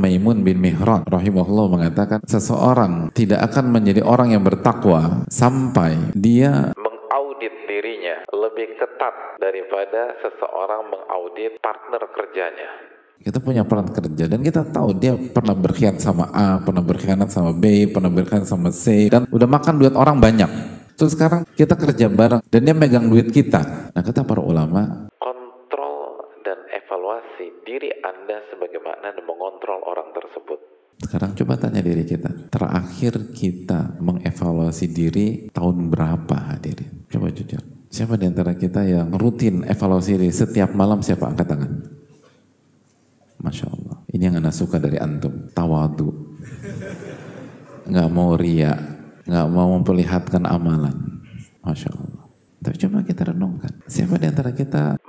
Maimun bin Mihran rahimahullah mengatakan seseorang tidak akan menjadi orang yang bertakwa sampai dia mengaudit dirinya lebih ketat daripada seseorang mengaudit partner kerjanya. Kita punya peran kerja dan kita tahu dia pernah berkhianat sama A, pernah berkhianat sama B, pernah berkhianat sama C dan udah makan duit orang banyak. Terus sekarang kita kerja bareng dan dia megang duit kita. Nah kata para ulama, dan evaluasi diri Anda sebagaimana Anda mengontrol orang tersebut. Sekarang coba tanya diri kita, terakhir kita mengevaluasi diri tahun berapa hadirin? Coba jujur. Siapa di antara kita yang rutin evaluasi diri setiap malam siapa angkat tangan? Masya Allah. Ini yang anda suka dari antum. Tawadu. Nggak mau ria. Nggak mau memperlihatkan amalan. Masya Allah. Tapi coba kita renungkan. Siapa di antara kita